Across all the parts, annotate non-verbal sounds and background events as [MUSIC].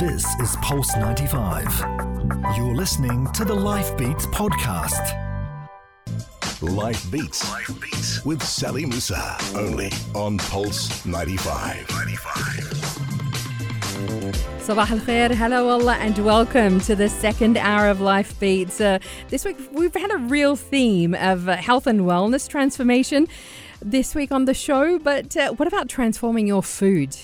This is Pulse 95. You're listening to the Life Beats podcast. Life Beats. Life Beats with Sally Musa. Only on Pulse 95. 95. Sabah al khair, hello Allah, and welcome to the second hour of Life Beats. Uh, this week we've had a real theme of uh, health and wellness transformation this week on the show, but uh, what about transforming your food?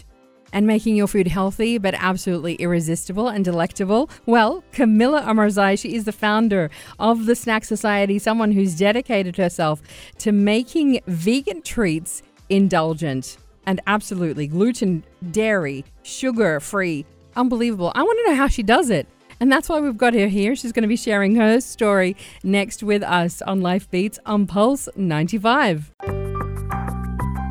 And making your food healthy but absolutely irresistible and delectable? Well, Camilla Omarzai, she is the founder of the Snack Society, someone who's dedicated herself to making vegan treats indulgent and absolutely gluten, dairy, sugar free. Unbelievable. I want to know how she does it. And that's why we've got her here. She's going to be sharing her story next with us on Life Beats on Pulse 95.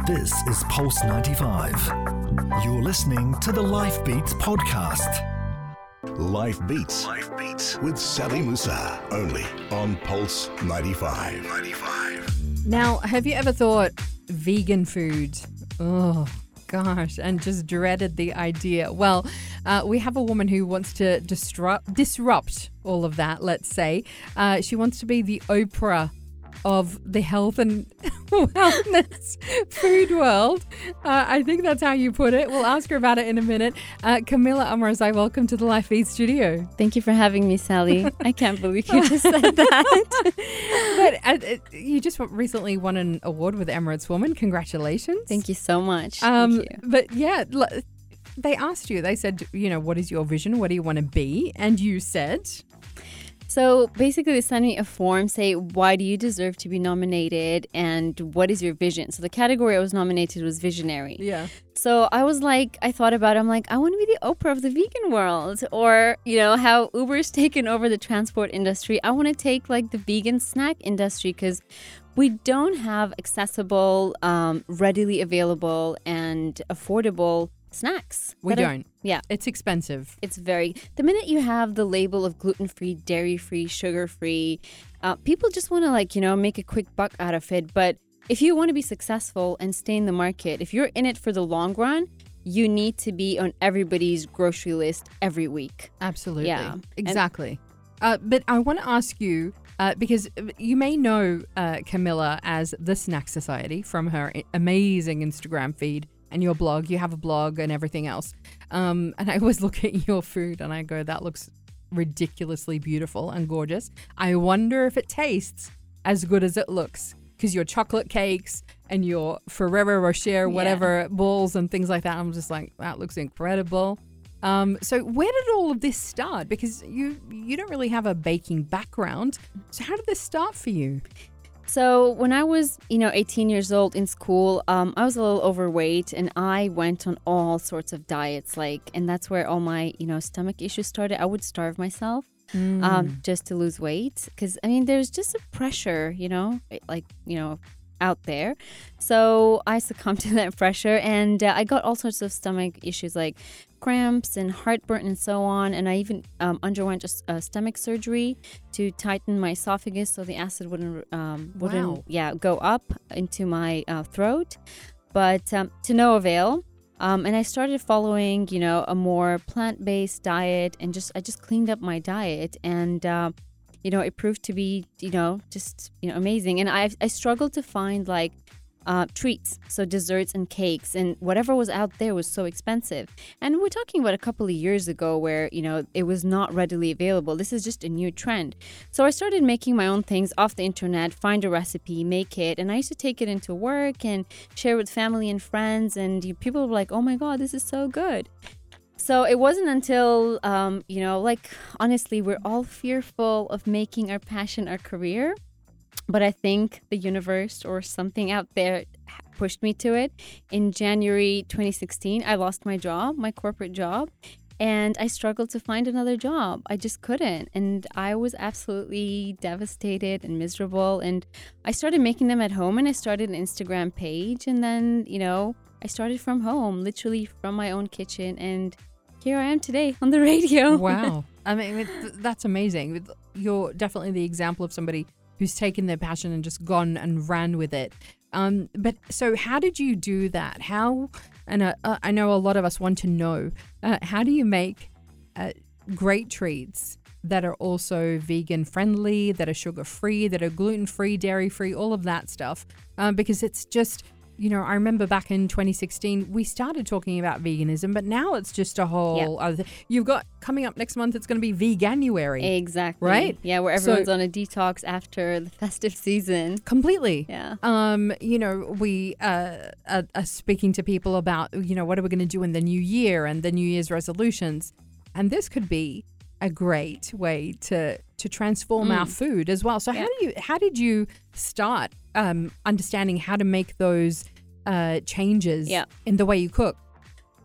This is Pulse 95. You're listening to the Life Beats podcast. Life Beats. Life Beats with Sally Musa. Only on Pulse 95. 95. Now, have you ever thought vegan food? Oh, gosh, and just dreaded the idea. Well, uh, we have a woman who wants to disrupt disrupt all of that. Let's say uh, she wants to be the Oprah of the health and [LAUGHS] wellness food world. Uh, I think that's how you put it. We'll ask her about it in a minute. Uh, Camilla Omarzai, welcome to the Life Feed studio. Thank you for having me, Sally. I can't believe you just said [LAUGHS] that. but uh, you just recently won an award with Emirates Woman. Congratulations. Thank you so much. Um, but yeah, they asked you, they said, you know, what is your vision? What do you want to be? And you said, so basically, they sent me a form, say, why do you deserve to be nominated and what is your vision? So the category I was nominated was visionary. Yeah. So I was like, I thought about it. I'm like, I want to be the Oprah of the vegan world. Or, you know, how Uber's [LAUGHS] taken over the transport industry. I want to take like the vegan snack industry because we don't have accessible, um, readily available, and affordable snacks. We don't. Are, yeah. It's expensive. It's very. The minute you have the label of gluten free, dairy free, sugar free, uh, people just want to, like, you know, make a quick buck out of it. But if you want to be successful and stay in the market, if you're in it for the long run, you need to be on everybody's grocery list every week. Absolutely. Yeah. Exactly. Uh, but I want to ask you uh, because you may know uh, Camilla as the Snack Society from her amazing Instagram feed and your blog. You have a blog and everything else. Um, and I always [LAUGHS] look at your food and I go, that looks ridiculously beautiful and gorgeous. I wonder if it tastes as good as it looks because your chocolate cakes and your Ferrero Rocher, whatever yeah. balls and things like that. I'm just like, that looks incredible. Um, so where did all of this start? Because you you don't really have a baking background. So how did this start for you? So when I was, you know, 18 years old in school, um, I was a little overweight, and I went on all sorts of diets. Like, and that's where all my, you know, stomach issues started. I would starve myself. Um, mm. Um, just to lose weight because I mean there's just a pressure you know like you know out there. So I succumbed [LAUGHS] to that pressure and uh, I got all sorts of stomach issues like cramps and heartburn and so on. And I even um, underwent a, a, stomach surgery to tighten my esophagus so the acid wouldn't, um, wouldn't wow. yeah, go up into my uh, throat. But um, to no avail. Um, and I started following, you know, a more plant-based diet, and just I just cleaned up my diet, and uh, you know, it proved to be, you know, just, you know, amazing. And I, I struggled to find like uh, treats, so desserts and cakes, and whatever was out there was so expensive. And we're talking about a couple of years ago where, you know, it was not readily available. This is just a new trend. So I started making my own things off the internet, find a recipe, make it, and I used to take it into work and share with family and friends. And people were like, oh my God, this is so good. So it wasn't until, um, you know, like honestly, we're all fearful of making our passion our career. But I think the universe or something out there pushed me to it. In January 2016, I lost my job, my corporate job, and I struggled to find another job. I just couldn't. And I was absolutely devastated and miserable. And I started making them at home and I started an Instagram page. And then, you know, I started from home, literally from my own kitchen. And here I am today on the radio. Wow. I mean, that's amazing. You're definitely the example of somebody who's taken their passion and just gone and ran with it. Um, but so, how did you do that? How, and uh, uh, I know a lot of us want to know, uh, how do you make uh, great treats that are also vegan friendly, that are sugar free, that are gluten free, dairy free, all of that stuff. Um, because it's just, you know, I remember back in 2016, we started talking about veganism, but now it's just a whole other thing. You've got coming up next month, it's going to be Veganuary. Exactly. Right? Yeah, where So- everyone's on a detox after the [LAUGHS] festive season. Completely. Yeah. Um, you know, we uh, are, are speaking to people about, you know, what are we going to do in the new year and the New Year's resolutions, and this could be a great way to to transform our food as well. So how do you how did you start um, understanding how to make those uh, changes Yeah. in the way you cook?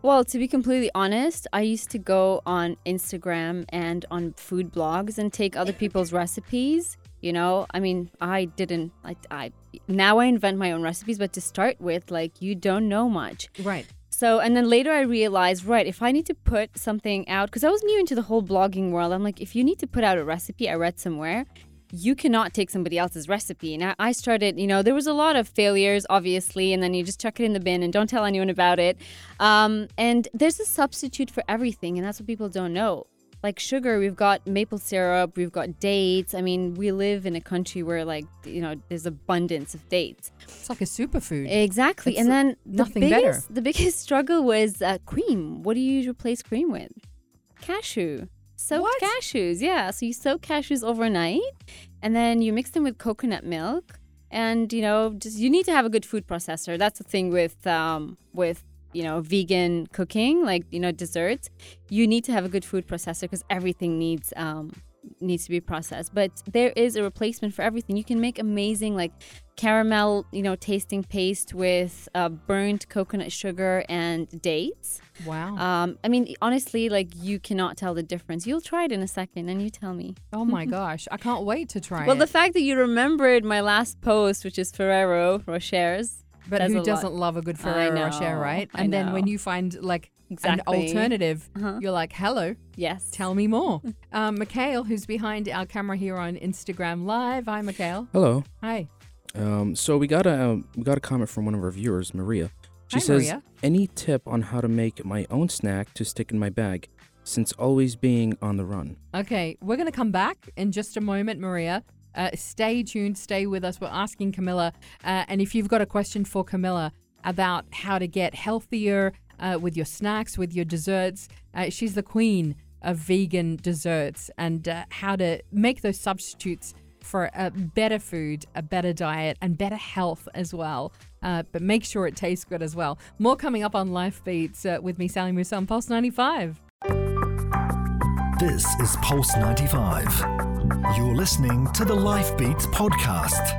Well, to be completely honest, I used to go on Instagram and on food blogs and take other people's recipes. You know, I mean, I didn't. I, I now I invent my own recipes, but to start with, like, you don't know much. Right. So, and then later I realized, right, if I need to put something out, because I was new into the whole blogging world, I'm like, if you need to put out a recipe, I read somewhere, you cannot take somebody else's recipe. And I, started, you know, there was a lot of failures, obviously, and then you just chuck it in the bin and don't tell anyone about it. Um, and there's a substitute for everything, and that's what people don't know. Like sugar, we've got maple syrup, we've got dates. I mean, we live in a country where, like, you know, there's abundance of dates. It's like a superfood. Exactly. It's and then the nothing better. biggest, The biggest [LAUGHS] struggle was uh, cream. What do you replace cream with? Cashew. Soaked What? cashews. Yeah. So you soak cashews overnight and then you mix them with coconut milk. And, you know, just you need to have a good food processor. That's the thing with, um, with, you know, vegan cooking, like, you know, desserts. You need to have a good food processor because everything needs, um, needs to be processed. But there is a replacement for everything. You can make amazing, like, caramel, you know, tasting paste with uh, burnt coconut sugar and dates. wow. Um, I mean, honestly, like you cannot tell the difference. You'll try it in a second, and you tell me. oh my gosh. I can't wait to try Well, it. Well, the fact that you remembered my last post, which is Ferrero Rocher's, But says a who lot. doesn't love a good I Ferrero Rocher, know, right? I And then when you find like Exactly. an alternative, Uh-huh. you're like, hello, yes, tell me more. [LAUGHS] um, Mikhail, who's behind our camera here on Instagram Live. Hi, Mikhail. Hello. Hi. Um, so we got a um, we got a comment from one of our viewers, Maria. She Hi, says, Maria. "Any tip on how to make my own snack to stick in my bag, since always being on the run?" Okay, we're going to come back in just a moment, Maria. Uh, stay tuned, stay with us. We're asking Camilla. Uh, and if you've got a question for Camilla about how to get healthier uh, with your snacks, with your desserts, uh, she's the queen of vegan desserts and uh, how to make those substitutes for a better food, a better diet, and better health as well. Uh, but make sure it tastes good as well. More coming up on Life Beats uh, with me, Sally Musa on Pulse 95. This is Pulse 95. You're listening to the Life Beats podcast.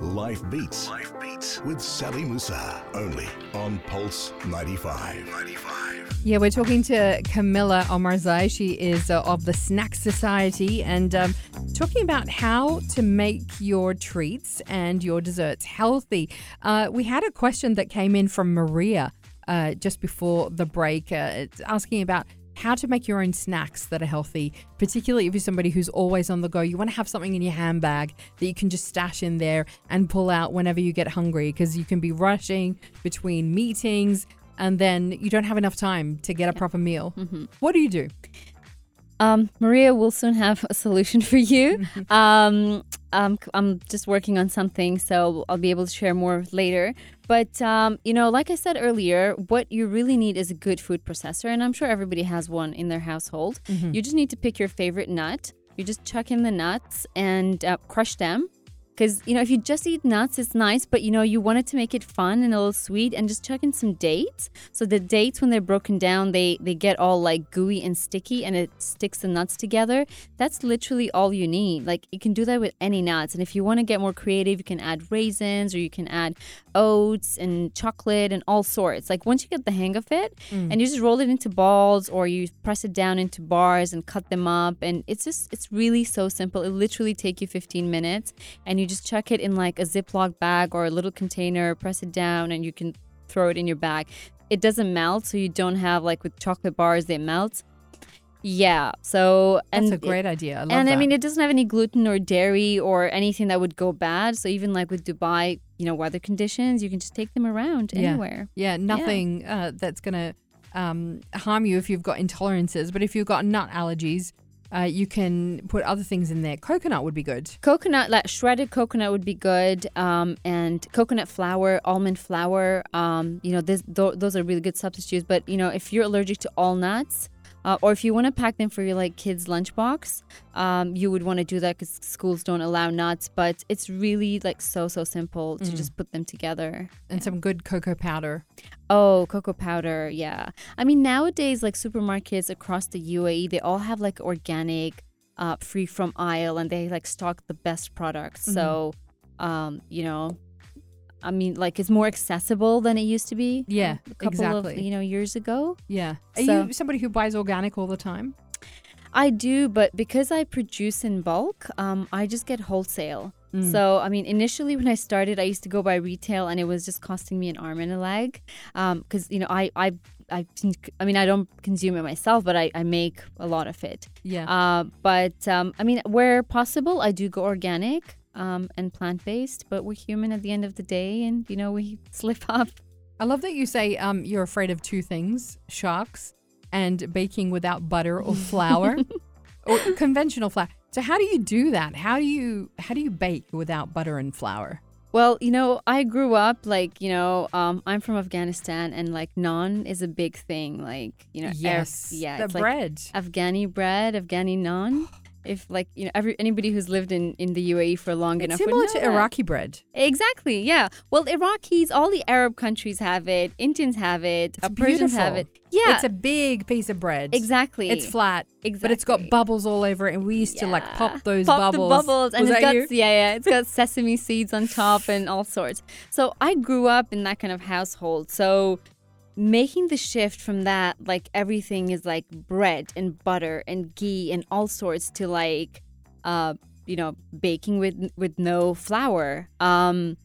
Life Beats. Life Beats with Sally Musa. Only on Pulse 95. 95. Yeah, we're talking to Camilla Omarzai. She is uh, of the Snack Society and um, talking about how to make your treats and your desserts healthy. Uh, we had a question that came in from Maria uh, just before the break, uh, asking about how to make your own snacks that are healthy, particularly if you're somebody who's always on the go. You want to have something in your handbag that you can just stash in there and pull out whenever you get hungry because you can be rushing between meetings and then you don't have enough time to get a proper meal. What do you do? Um, Maria will soon have a solution for you. [LAUGHS] um, um, I'm just working on something, so I'll be able to share more later. But um, you know, like I said earlier, what you really need is a good food processor, and I'm sure everybody has one in their household. You just need to pick your favorite nut. You just chuck in the nuts and uh, crush them. Because, you know, if you just eat nuts, it's nice, but, you know, you wanted to make it fun and a little sweet and just chuck in some dates. So the dates, when they're broken down, they, they get all like gooey and sticky and it sticks the nuts together. That's literally all you need. Like, you can do that with any nuts. And if you want to get more creative, you can add raisins or you can add oats and chocolate and all sorts. Like, once you get the hang of it mm. and you just roll it into balls or you press it down into bars and cut them up. And it's just, it's really so simple. It literally take you 15 minutes and you just chuck it in like a Ziploc bag or a little container, press it down, and you can throw it in your bag. It doesn't melt, so you don't have like with chocolate bars, they melt. Yeah, so That's a great idea. I love and that. I mean, it doesn't have any gluten or dairy or anything that would go bad. So even like with Dubai, you know, weather conditions, you can just take them around Yeah. anywhere. yeah, nothing Uh, that's to um, harm you if you've got intolerances, but if you've got nut allergies, uh, you can put other things in there. Coconut would be good. Coconut, like shredded coconut, would be good, um, and coconut flour, almond flour. Um, you know, this, th- those are really good substitutes. But you know, if you're allergic to all nuts, uh, or if you want to pack them for your like kids' lunchbox, um, you would want to do that because schools don't allow nuts. But it's really like so so simple to Mm. just put them together. And some good cocoa powder. Oh, cocoa powder, yeah. I mean, nowadays, like supermarkets across the UAE, they all have like organic, uh, free from aisle, and they like stock the best products. So, um, you know, I mean, like it's more accessible than it used to be. Yeah, a couple of exactly. you know years ago. Yeah. Are So- you somebody who buys organic all the time? I do, but because I produce in bulk, um, I just get wholesale. Mm. So, I mean, initially when I started, I used to go by retail, and it was just costing me an arm and a leg, because you know, I, I, I, I mean, I don't consume it myself, but I, I make a lot of it. Yeah. Uh, but um, I mean, where possible, I do go organic um, and plant based. But we're human at the end of the day, and you know, we [LAUGHS] slip up. I love that you say um, you're afraid of two things sharks and baking without butter or [LAUGHS] flour or conventional flour. So how do you do that? How do you how do you bake without butter and flour? Well, you know, I grew up like, you know, um, I'm from Afghanistan and like naan is a big thing. Like, you know, Yes, yeah, the it's like bread. Afghani bread, Afghani naan. [GASPS] [LAUGHS] If like, you know, every anybody who's lived in, in the UAE for long it's enough similar know to that. Iraqi bread. Exactly, yeah. Well, Iraqis, all the Arab countries have it, Indians have it, It's Persians have it. Yeah, It's a big piece of bread. exactly. It's flat, Exactly. but it's got bubbles all over it, and we used to like pop those Pop bubbles. the bubbles, and Was it's got you? yeah, yeah, it's got sesame seeds on top and all sorts. So I grew up in that kind of household. So making the shift from that, like everything is like bread and butter and ghee and all sorts, to like, uh, you know, baking with with no flour. Um,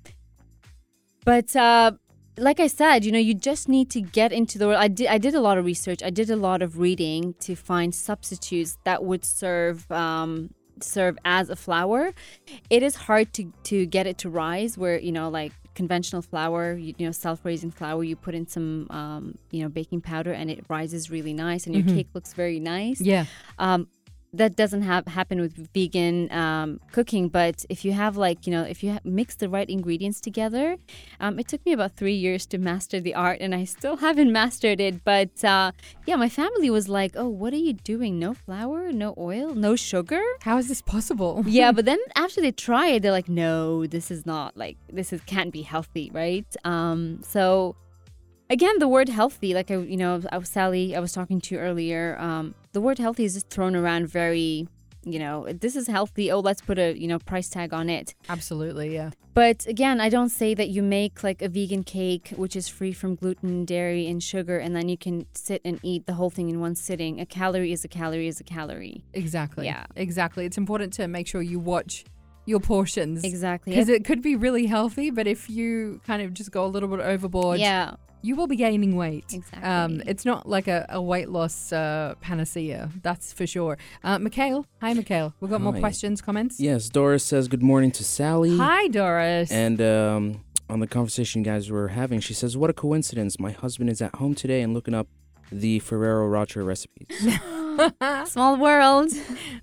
but uh, like I said, you know, you just need to get into the. World. I did. I did a lot of research. I did a lot of reading to find substitutes that would serve um, serve as a flour. It is hard to to get it to rise. Where you know, like conventional flour, you, you know, self-raising flour, you put in some, um, you know, baking powder, and it rises really nice, and your Mhm. cake looks very nice. Yeah. Um, that doesn't have happen with vegan um, cooking, but if you have like you know if you mix the right ingredients together, um, it took me about three years to master the art, and I still [LAUGHS] haven't mastered it. But uh, yeah, my family was like, "Oh, what are you doing? No flour, no oil, no sugar." How is this possible? [LAUGHS] yeah, but then after they try it, they're like, "No, this is not like this is can't be healthy, right?" Um, so again, the word healthy, like I, you know, I was Sally, I was talking to you earlier. Um, the word healthy is just thrown around very, you know, this is healthy. Oh, let's put a you know price tag on it. Absolutely. Yeah. But again, I don't say that you make like a vegan cake which is free from gluten, dairy, and sugar, and then you can sit and eat the whole thing in one sitting. A calorie is a calorie is a calorie. Exactly. Yeah. Exactly. It's important to make sure you watch your portions. Exactly. Because it could be really healthy, but if you kind of just go a little bit overboard, yeah. you will be gaining weight. Um, Exactly. it's not like a, a weight loss uh, panacea, that's for sure. Uh, Mikhail, hi, Mikhail. We've got more questions, comments. Yes, Doris says good morning to Sally. Hi, Doris. And um, on the conversation you guys were having, she says, What a coincidence. My husband is at home today and looking up the Ferrero Rocher recipes. [LAUGHS] [LAUGHS] [LAUGHS] Small world.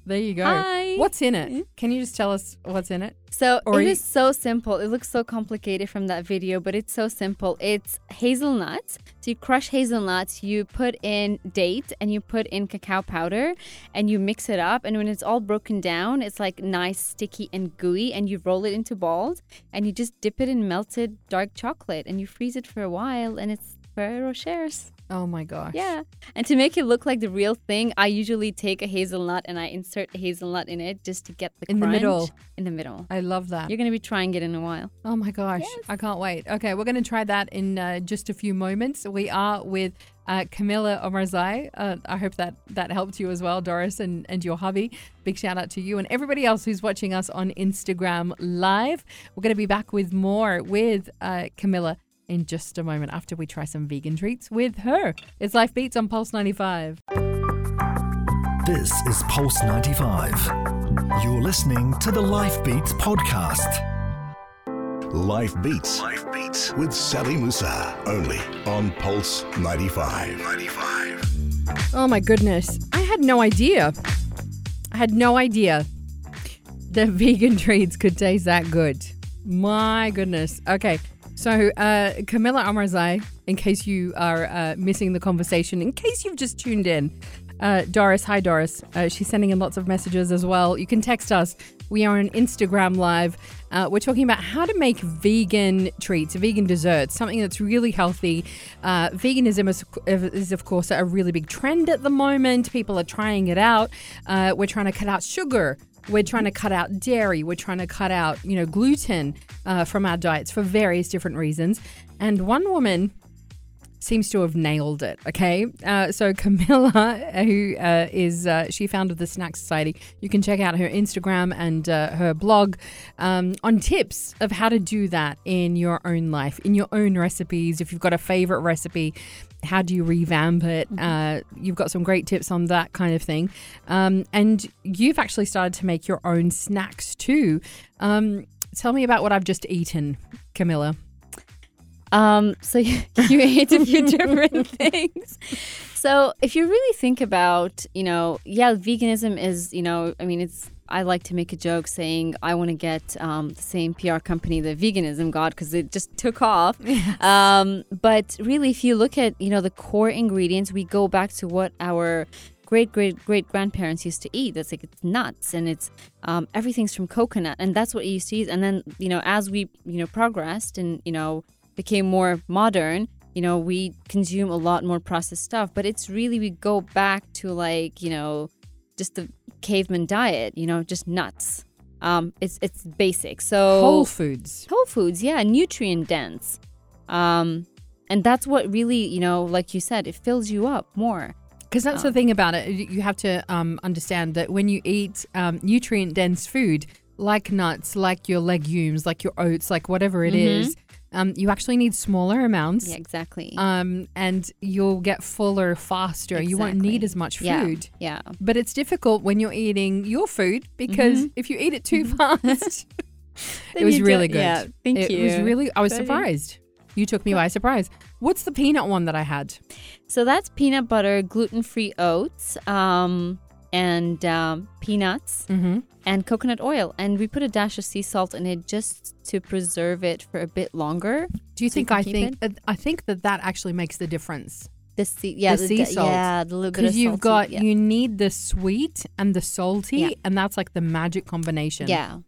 there you go. Hi. What's in it? Can you just tell us what's in it? So Or it you- is so simple. It looks so complicated from that video, but it's so simple. It's hazelnuts. So you crush hazelnuts, you put in date, and you put in cacao powder, and you mix it up. And when it's all broken down, it's like nice, sticky, and gooey. And you roll it into balls, and you just dip it in melted dark chocolate, and you freeze it for a while, and it's Ferrero Rochers. Oh my gosh. Yeah. And to make it look like the real thing, I usually take a hazelnut and I insert a hazelnut in it just to get the In the middle. In the middle. I love that. You're going to be trying it in a while. Oh my gosh, I can't wait. Okay, we're going to try that in uh, just a few moments. We are with uh, Camilla Omarzai. Uh, I hope that that helped you as well, Doris, and, and your hubby. Big shout out to you and everybody else who's watching us on Instagram Live. We're going to be back with more with uh, Camilla in just a moment after we try some vegan treats with her. It's Life Beats on Pulse 95. This is Pulse 95. You're listening to the Life Beats podcast. Life Beats. Life Beats with Sally Musa. Only on Pulse 95. 95. Oh my goodness. I had no idea. I had no idea that [LAUGHS] vegan treats could taste that good. My goodness. Okay. So, uh, Camilla Omarzai, in case you are uh, missing the conversation, in case you've just tuned in, uh, Doris, hi Doris. Uh, she's sending in lots of messages as well. You can text us. We are on Instagram Live. Uh, we're talking about how to make vegan treats, vegan desserts, something that's really healthy. Uh, veganism is, is, of course, a really big trend at the moment. People are trying it out. We're trying to cut out sugar. We're trying to cut out dairy. We're trying to cut out, you know, gluten uh, from our diets for various different reasons. And one woman seems to have nailed it. Okay, uh, so [LAUGHS] Camilla, who uh, is uh, she founded the Snack Society, you can check out her Instagram and uh, her blog um, on tips of how to do that in your own life, in your own recipes. If you've got a favorite recipe, how do you revamp it? Mm-hmm. Uh, you've got some great tips on that kind of thing, um, and you've actually started to make your own snacks too. Um, tell me about what I've just eaten, Camilla. Um, so you, [LAUGHS] you ate a few [LAUGHS] different things. So if you really think about, you know, yeah, veganism is, you know, I mean, it's. I like to make a joke saying I want to get um, the same PR company that veganism got because it just took off. Yes. Um, but really, if you look at you know the core ingredients, we go back to what our great great great grandparents used to eat. That's like it's nuts and it's um, everything's from coconut, and that's what you used to eat. And then you know as we you know progressed and you know became more modern, you know, we consume a lot more processed stuff. But it's really, we go back to like, you know, just the caveman diet, you know, just nuts. Um, it's it's basic. So whole foods, whole foods, yeah, nutrient dense, um, and that's what really, you know, like you said, it fills you up more. Because that's um, the thing about it. You have to um, understand that when you eat um, nutrient dense food, like nuts, like your legumes, like your oats, like whatever it mm-hmm. is, um, you actually need smaller amounts. Yeah, exactly. Um, and you'll get fuller faster. Exactly. You won't need as much food. Yeah. yeah. But it's difficult when you're eating your food because mm-hmm. if you eat it too mm-hmm. fast, [LAUGHS] [LAUGHS] it was really good. Yeah, thank it you. It was really, I was surprised. You took me by surprise. What's the peanut one that I had? So that's peanut butter, gluten free oats. Um, and um, peanuts mm-hmm. and coconut oil. And we put a dash of sea salt in it just to preserve it for a bit longer. Do you so think you I think uh, I think that that actually makes the difference? The sea, yeah, the, the sea salt. Yeah, the little bit Because you've got yeah. you need the sweet and the salty, yeah. and that's like the magic combination. Yeah.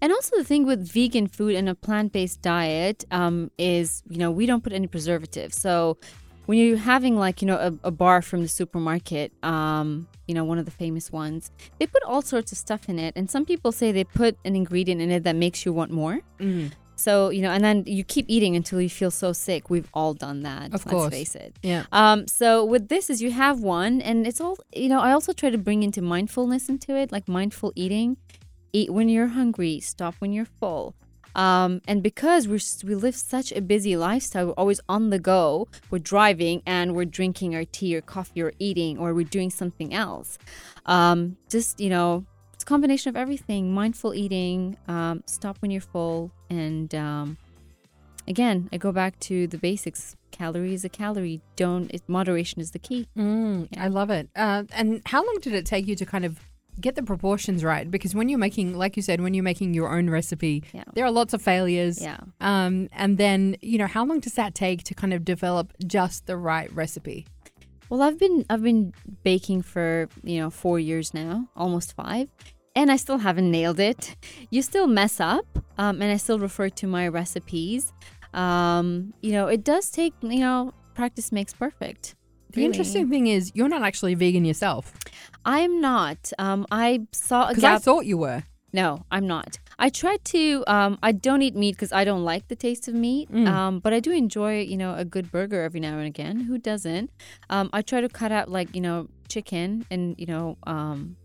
And also the thing with vegan food and a plant-based diet um, is, you know, we don't put any preservatives. So when you're having like you know a, a bar from the supermarket um, you know one of the famous ones they put all sorts of stuff in it and some people say they put an ingredient in it that makes you want more. Mm. so you know and then you keep eating until you feel so sick. We've all done that of let's course. face it. Yeah. Um, so with this is you have one and it's all you know i also try to bring into mindfulness into it like mindful eating. Eat when you're hungry stop when you're full um, and because we we live such a busy lifestyle, we're always on the go. We're driving and we're drinking our tea or coffee or eating or we're doing something else. Um, just you know, it's a combination of everything: mindful eating, um, stop when you're full, and um, again, I go back to the basics. Calorie is a calorie. Don't. It, moderation is the key. Mm, yeah. I love it. Uh, and how long did it take you to kind of get the proportions right because when you're making like you said when you're making your own recipe yeah. there are lots of failures. Yeah. Um and then you know how long does that take to kind of develop just the right recipe? Well i've been i've been baking for you know four years now almost five and i still haven't nailed it. You still mess up um, and i still refer to my recipes. Um you know it does take you know practice makes perfect the really. interesting thing is, you're not actually vegan yourself. I'm not. Um, I saw because I thought you were. No, I'm not. I try to. Um, I don't eat meat because I don't like the taste of meat. Mm. Um, but I do enjoy, you know, a good burger every now and again. Who doesn't? Um, I try to cut out like you know chicken and you know um,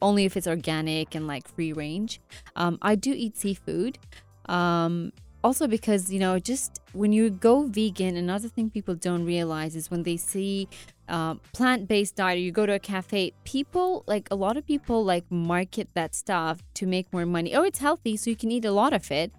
only if it's organic and like free range. Um, I do eat seafood. Um, also because you know just when you go vegan another thing people don't realize is when they see uh, plant-based diet or you go to a cafe people like a lot of people like market that stuff to make more money oh it's healthy so you can eat a lot of it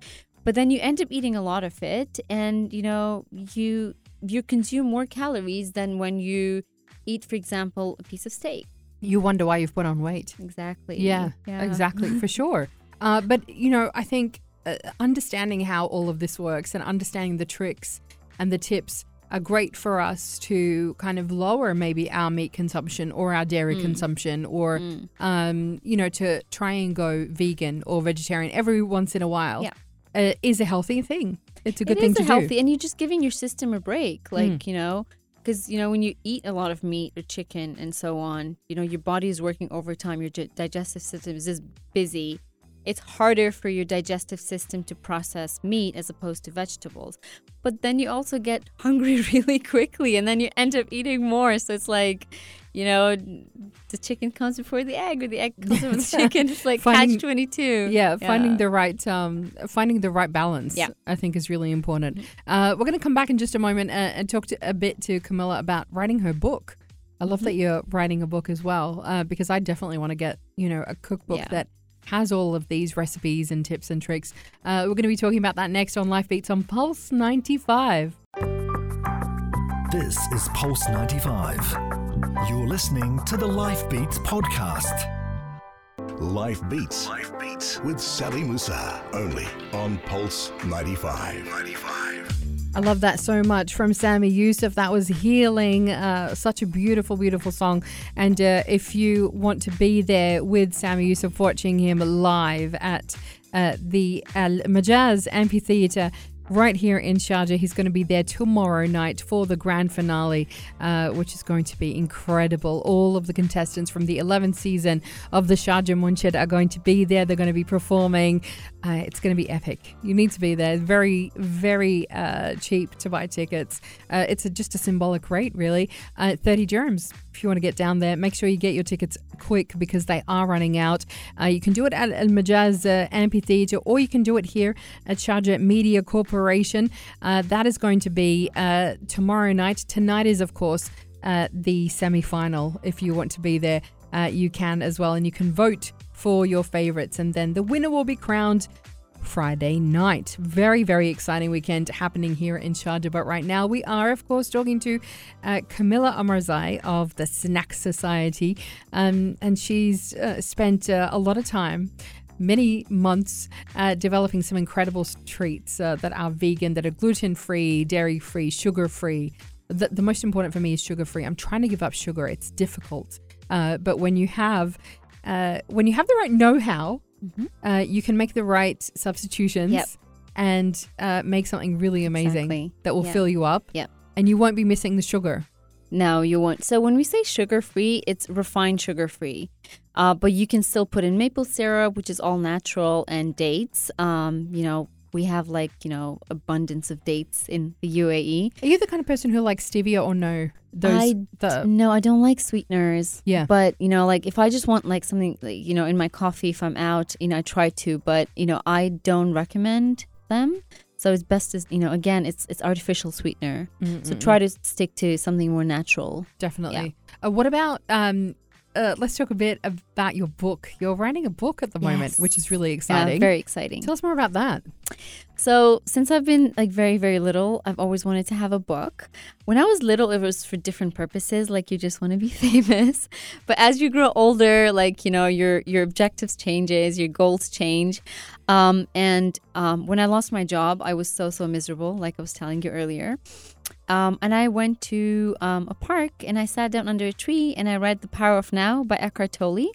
but then you end up eating a lot of it, and you know you you consume more calories than when you eat, for example, a piece of steak. You wonder why you've put on weight. Exactly. Yeah, exactly, for sure. Uh, but, you know, I think uh, understanding how all of this works and understanding the tricks and the tips are great for us to kind of lower maybe our meat consumption or our dairy Mm. consumption or, um, you know, to try and go vegan or vegetarian every once in a while Yeah. uh, is a healthy thing. It's a good It thing is to a healthy, do. and you're just giving your system a break, like Mm. you know, because you know when you eat a lot of meat or chicken and so on, you know your body is working overtime. Your digestive system is just busy. It's harder for your digestive system to process meat as opposed to vegetables. But then you also get [LAUGHS] hungry really quickly, and then you end up eating more. So it's like, you know, the chicken comes before the egg, or the egg comes before the [LAUGHS] chicken. It's like Finding- catch twenty two. Yeah, finding the right um, finding the right balance. Yeah. I think is really important. Uh, we're going to come back in just a moment uh, and talk to, a bit to Camilla about writing her book. I love that you're writing a book as well uh, because I definitely want to get you know a cookbook Yeah. that has all of these recipes and tips and tricks. Uh, we're going to be talking about that next on Life Beats on Pulse 95. This is Pulse 95. You're listening to the Life Beats podcast. Life Beats. Life Beats with Sally Musa. Only on Pulse 95. 95. I love that so much from Sami Yusuf. That was healing. Uh, such a beautiful, beautiful song. And uh, if you want to be there with Sami Yusuf, watching him live at uh, the Al Majaz Amphitheatre. Right here in Sharjah. He's going to be there tomorrow night for the grand finale, uh, which is going to be incredible. All of the contestants from the 11th season of the Sharjah Munshid are going to be there. They're going to be performing. Uh, it's going to be epic. You need to be there. Very, very uh, cheap to buy tickets. Uh, it's a, just a symbolic rate, really. Uh, 30 germs if you want to get down there. Make sure you get your tickets quick because they are running out. Uh, you can do it at Al Majaz Amphitheatre or you can do it here at Sharjah Media Corporation. Uh, that is going to be uh, tomorrow night. Tonight is, of course, uh, the semi final. If you want to be there, uh, you can as well. And you can vote for your favorites. And then the winner will be crowned Friday night. Very, very exciting weekend happening here in Sharjah. But right now, we are, of course, talking to uh, Camilla Omarzai of the Snack Society. Um, and she's uh, spent uh, a lot of time. Many months uh, developing some incredible treats uh, that are vegan, that are gluten free, dairy free, sugar free. The, the most important for me is sugar free. I'm trying to give up sugar. It's difficult, uh, but when you have uh, when you have the right know how, uh, you can make the right substitutions Yep. and uh, make something really amazing Exactly. that will Yeah. fill you up. Yep. And you won't be missing the sugar. No, you won't. So when we say sugar free, it's refined sugar free. Uh, but you can still put in maple syrup, which is all natural, and dates. Um, you know, we have like, you know, abundance of dates in the UAE. Are you the kind of person who likes stevia or no? Those I the no, I don't like sweeteners. Yeah. But, you know, like if I just want like something, like, you know, in my coffee, if I'm out, you know, I try to, but, you know, I don't recommend them. So it's best to, you know, again, it's it's artificial sweetener. So try to stick to something more natural. definitely. Uh, what about um? Uh, let's talk a bit about your book. You're writing a book at the moment, which is really exciting. Yeah, very exciting. Tell us more about that. So, since I've been like very, very little, I've always wanted to have a book. When I was little, it was for different purposes, like you just want to be [LAUGHS] famous. But as you grow older, like you know, your your objectives changes, your goals change. Um, and um, when I lost my job, I was so so miserable, like I was telling you earlier. Um, and I went to um, a park and I sat down under a tree and I read The Power of Now by Eckhart Tolle.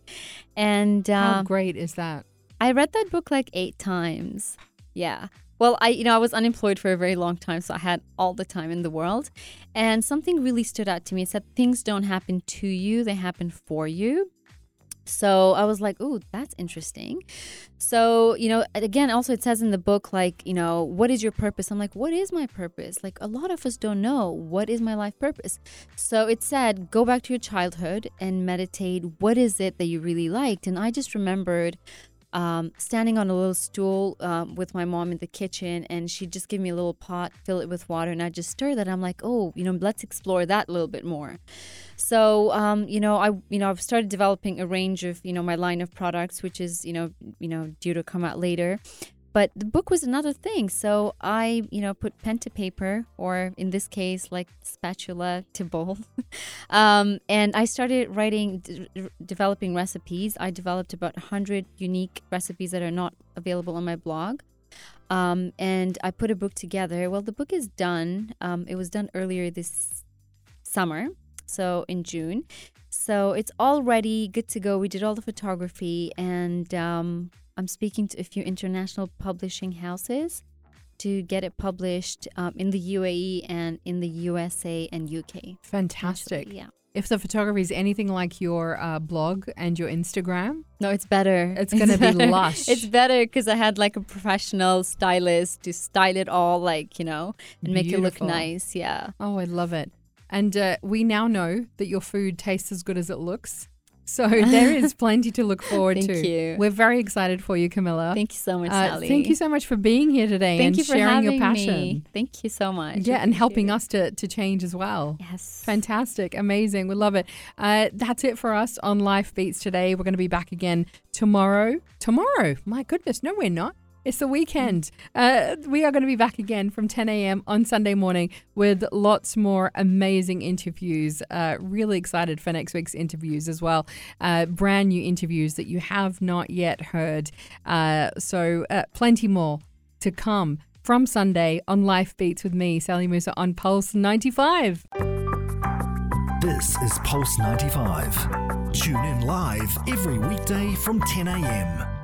And How um, great is that? I read that book like eight times. Yeah. Well, I you know I was unemployed for a very long time, so I had all the time in the world. And something really stood out to me. It said things don't happen to you; they happen for you. So I was like, "Ooh, that's interesting." So you know, again, also it says in the book, like you know, what is your purpose? I'm like, what is my purpose? Like a lot of us don't know what is my life purpose. So it said, go back to your childhood and meditate. What is it that you really liked? And I just remembered um, standing on a little stool um, with my mom in the kitchen, and she'd just give me a little pot, fill it with water, and I just stir that. I'm like, oh, you know, let's explore that a little bit more. So, um, you know, I, you know, I've started developing a range of, you know, my line of products, which is, you know, you know, due to come out later. But the book was another thing. So I, you know, put pen to paper, or in this case, like spatula to bowl, [LAUGHS] um, and I started writing, developing recipes. I developed about 100 unique recipes that are not available on my blog. Um, and I put a book together. Well, the book is done. Um, it was done earlier this summer, so in June. So it's all ready, good to go. We did all the photography, and um, I'm speaking to a few international publishing houses to get it published um, in the UAE and in the USA and UK. Fantastic. Yeah. If the photography is anything like your uh, blog and your Instagram, No, it's better. It's gonna be [LAUGHS] better. lush. It's better because I had like a professional stylist to style it all, like you know, and make it look nice. Yeah. oh, I love it. And uh, we now know that your food tastes as good as it looks. So there is plenty to look forward [LAUGHS] Thank to. you. We're very excited for you, Camilla. Thank you so much, Uh, Sally. thank you so much for being here today Thank and you for sharing your passion. me. Thank you so much. Yeah, I and helping appreciate us to, to change as well. Yes. Fantastic. Amazing. We love it. Uh, that's it for us on Life Beats today. We're going to be back again tomorrow. Tomorrow. My goodness. No, we're not. It's the weekend. Uh, we are going to be back again from 10 a.m. on Sunday morning with lots more amazing interviews. Uh, really excited for next week's interviews as well. Uh, brand new interviews that you have not yet heard. Uh, so, uh, plenty more to come from Sunday on Life Beats with me, Sally Musa, on Pulse 95. This is Pulse 95. Tune in live every weekday from 10 a.m.